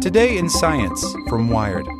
Today in Science from Wired.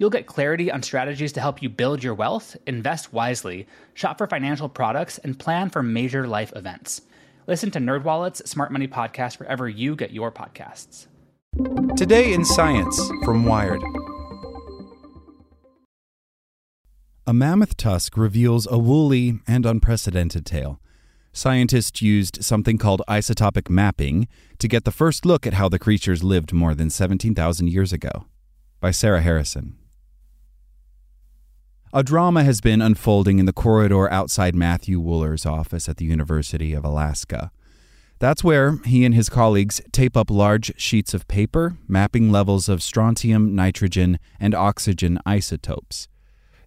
You'll get clarity on strategies to help you build your wealth, invest wisely, shop for financial products, and plan for major life events. Listen to NerdWallet's Smart Money Podcast wherever you get your podcasts. Today in Science from Wired. A mammoth tusk reveals a woolly and unprecedented tale. Scientists used something called isotopic mapping to get the first look at how the creatures lived more than 17,000 years ago. By Sarah Harrison. A drama has been unfolding in the corridor outside Matthew Wooller's office at the University of Alaska. That's where he and his colleagues tape up large sheets of paper mapping levels of strontium, nitrogen, and oxygen isotopes.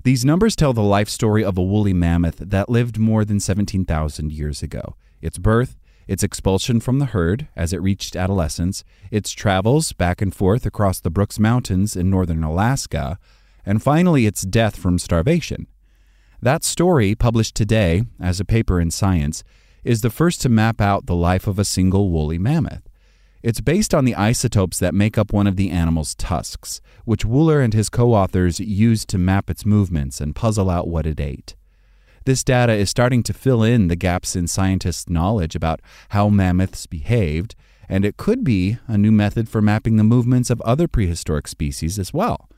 These numbers tell the life story of a woolly mammoth that lived more than 17,000 years ago. Its birth, its expulsion from the herd as it reached adolescence, its travels back and forth across the Brooks Mountains in northern Alaska, and finally its death from starvation. That story, published today as a paper in Science, is the first to map out the life of a single woolly mammoth. It's based on the isotopes that make up one of the animal's tusks, which Wooller and his co authors used to map its movements and puzzle out what it ate. This data is starting to fill in the gaps in scientists' knowledge about how mammoths behaved, and it could be a new method for mapping the movements of other prehistoric species as well.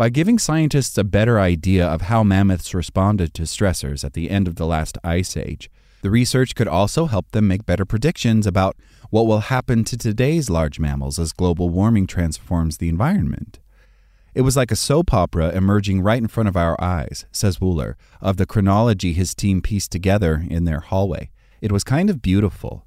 By giving scientists a better idea of how mammoths responded to stressors at the end of the last ice age, the research could also help them make better predictions about what will happen to today's large mammals as global warming transforms the environment. It was like a soap opera emerging right in front of our eyes, says Wooller, of the chronology his team pieced together in their hallway. It was kind of beautiful.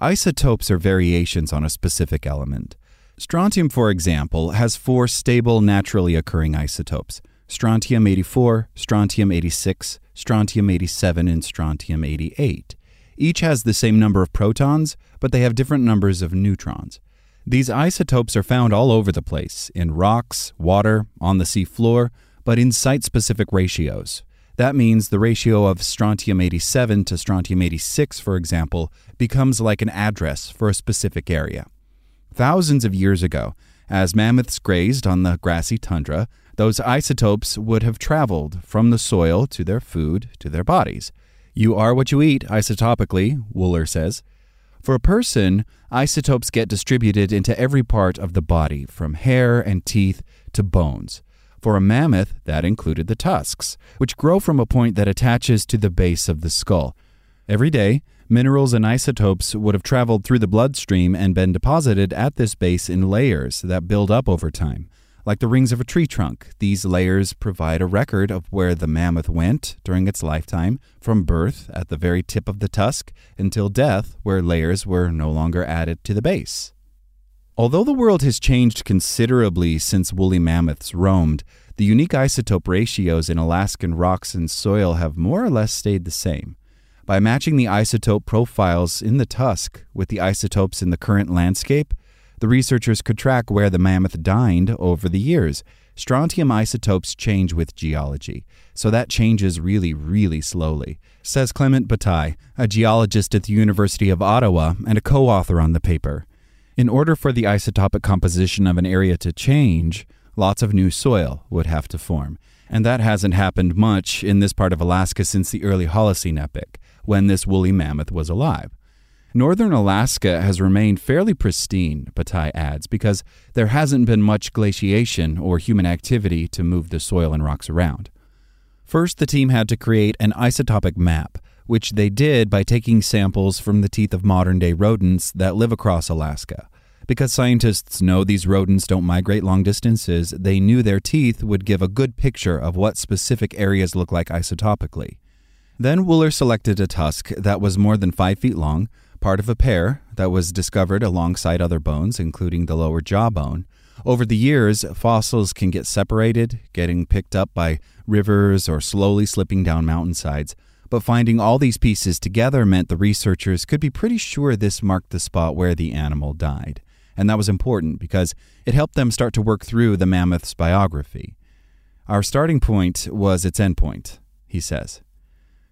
Isotopes are variations on a specific element. Strontium, for example, has four stable naturally occurring isotopes strontium 84, strontium 86, strontium 87, and strontium 88. Each has the same number of protons, but they have different numbers of neutrons. These isotopes are found all over the place in rocks, water, on the sea floor, but in site specific ratios. That means the ratio of strontium 87 to strontium 86, for example, becomes like an address for a specific area. Thousands of years ago, as mammoths grazed on the grassy tundra, those isotopes would have traveled from the soil to their food to their bodies. You are what you eat, isotopically, Wooller says. For a person, isotopes get distributed into every part of the body, from hair and teeth to bones. For a mammoth, that included the tusks, which grow from a point that attaches to the base of the skull. Every day, minerals and isotopes would have traveled through the bloodstream and been deposited at this base in layers that build up over time. Like the rings of a tree trunk, these layers provide a record of where the mammoth went during its lifetime, from birth at the very tip of the tusk until death, where layers were no longer added to the base. Although the world has changed considerably since woolly mammoths roamed, the unique isotope ratios in Alaskan rocks and soil have more or less stayed the same. By matching the isotope profiles in the tusk with the isotopes in the current landscape, the researchers could track where the mammoth dined over the years. Strontium isotopes change with geology, so that changes really, really slowly, says Clement Bataille, a geologist at the University of Ottawa and a co author on the paper. In order for the isotopic composition of an area to change, lots of new soil would have to form. And that hasn't happened much in this part of Alaska since the early Holocene epoch when this woolly mammoth was alive. Northern Alaska has remained fairly pristine, Bataille adds, because there hasn't been much glaciation or human activity to move the soil and rocks around. First, the team had to create an isotopic map, which they did by taking samples from the teeth of modern day rodents that live across Alaska. Because scientists know these rodents don't migrate long distances, they knew their teeth would give a good picture of what specific areas look like isotopically. Then Wooller selected a tusk that was more than five feet long, part of a pair that was discovered alongside other bones, including the lower jawbone. Over the years, fossils can get separated, getting picked up by rivers or slowly slipping down mountainsides. But finding all these pieces together meant the researchers could be pretty sure this marked the spot where the animal died. And that was important because it helped them start to work through the mammoth's biography. Our starting point was its endpoint, he says.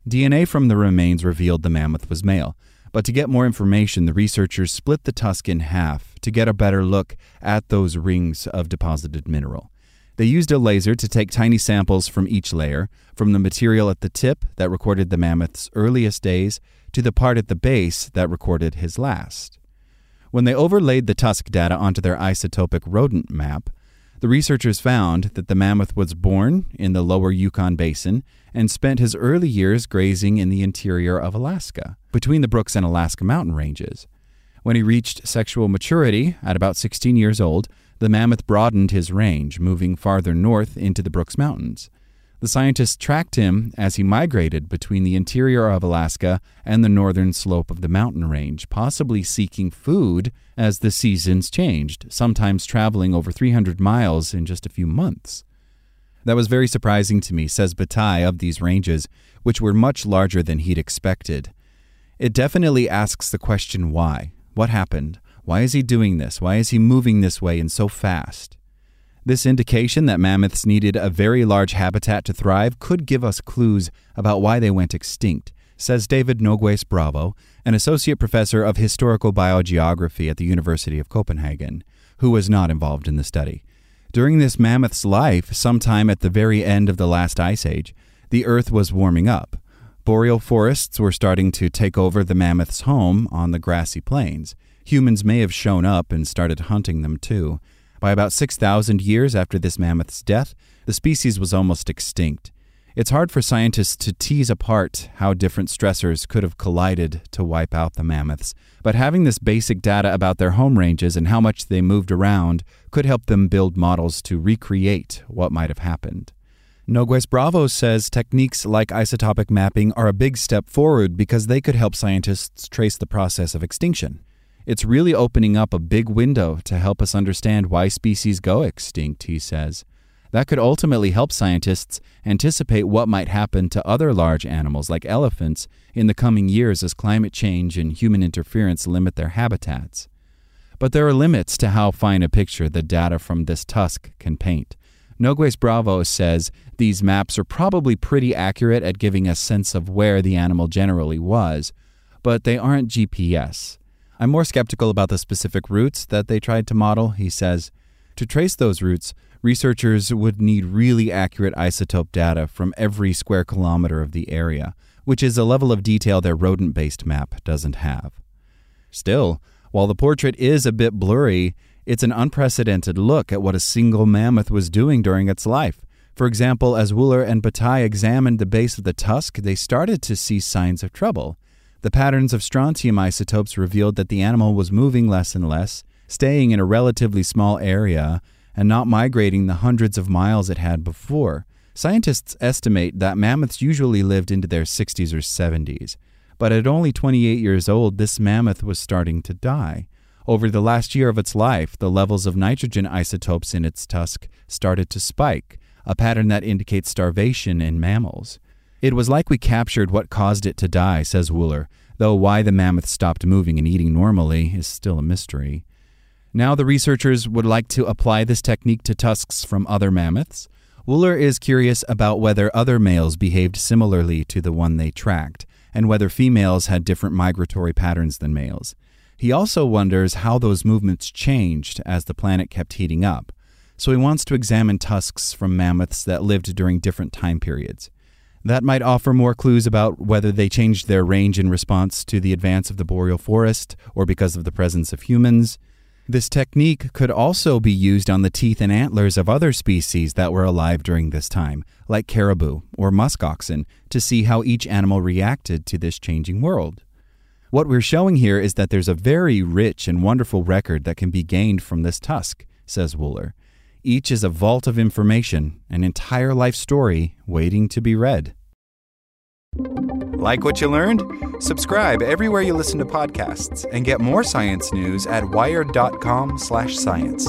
DNA from the remains revealed the mammoth was male, but to get more information, the researchers split the tusk in half to get a better look at those rings of deposited mineral. They used a laser to take tiny samples from each layer, from the material at the tip that recorded the mammoth's earliest days to the part at the base that recorded his last. When they overlaid the tusk data onto their isotopic rodent map, the researchers found that the mammoth was born in the lower Yukon Basin and spent his early years grazing in the interior of Alaska, between the Brooks and Alaska mountain ranges. When he reached sexual maturity at about 16 years old, the mammoth broadened his range, moving farther north into the Brooks Mountains. The scientists tracked him as he migrated between the interior of Alaska and the northern slope of the mountain range, possibly seeking food as the seasons changed, sometimes traveling over 300 miles in just a few months. That was very surprising to me, says Bataille of these ranges, which were much larger than he'd expected. It definitely asks the question why? What happened? Why is he doing this? Why is he moving this way and so fast? This indication that mammoths needed a very large habitat to thrive could give us clues about why they went extinct, says David Nogues Bravo, an associate professor of historical biogeography at the University of Copenhagen, who was not involved in the study. During this mammoth's life, sometime at the very end of the last ice age, the Earth was warming up. Boreal forests were starting to take over the mammoth's home on the grassy plains. Humans may have shown up and started hunting them too. By about 6,000 years after this mammoth's death, the species was almost extinct. It's hard for scientists to tease apart how different stressors could have collided to wipe out the mammoths, but having this basic data about their home ranges and how much they moved around could help them build models to recreate what might have happened. Nogues Bravo says techniques like isotopic mapping are a big step forward because they could help scientists trace the process of extinction. It's really opening up a big window to help us understand why species go extinct, he says. That could ultimately help scientists anticipate what might happen to other large animals like elephants in the coming years as climate change and human interference limit their habitats. But there are limits to how fine a picture the data from this tusk can paint. Nogues Bravo says these maps are probably pretty accurate at giving a sense of where the animal generally was, but they aren't GPS. I'm more skeptical about the specific routes that they tried to model, he says. To trace those routes, researchers would need really accurate isotope data from every square kilometer of the area, which is a level of detail their rodent based map doesn't have. Still, while the portrait is a bit blurry, it's an unprecedented look at what a single mammoth was doing during its life. For example, as Wooller and Bataille examined the base of the tusk, they started to see signs of trouble. The patterns of strontium isotopes revealed that the animal was moving less and less, staying in a relatively small area, and not migrating the hundreds of miles it had before. Scientists estimate that mammoths usually lived into their 60s or 70s, but at only 28 years old, this mammoth was starting to die. Over the last year of its life, the levels of nitrogen isotopes in its tusk started to spike, a pattern that indicates starvation in mammals. It was like we captured what caused it to die, says Wooller, though why the mammoth stopped moving and eating normally is still a mystery. Now, the researchers would like to apply this technique to tusks from other mammoths. Wooller is curious about whether other males behaved similarly to the one they tracked, and whether females had different migratory patterns than males. He also wonders how those movements changed as the planet kept heating up, so he wants to examine tusks from mammoths that lived during different time periods. That might offer more clues about whether they changed their range in response to the advance of the boreal forest or because of the presence of humans. This technique could also be used on the teeth and antlers of other species that were alive during this time, like caribou or musk oxen, to see how each animal reacted to this changing world. What we're showing here is that there's a very rich and wonderful record that can be gained from this tusk, says Wooller. Each is a vault of information, an entire life story waiting to be read. Like what you learned? Subscribe everywhere you listen to podcasts and get more science news at wired.com/science.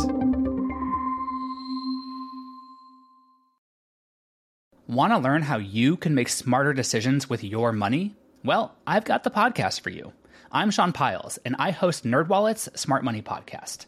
Want to learn how you can make smarter decisions with your money? Well, I've got the podcast for you. I'm Sean Pyles, and I host NerdWallet's Smart Money Podcast.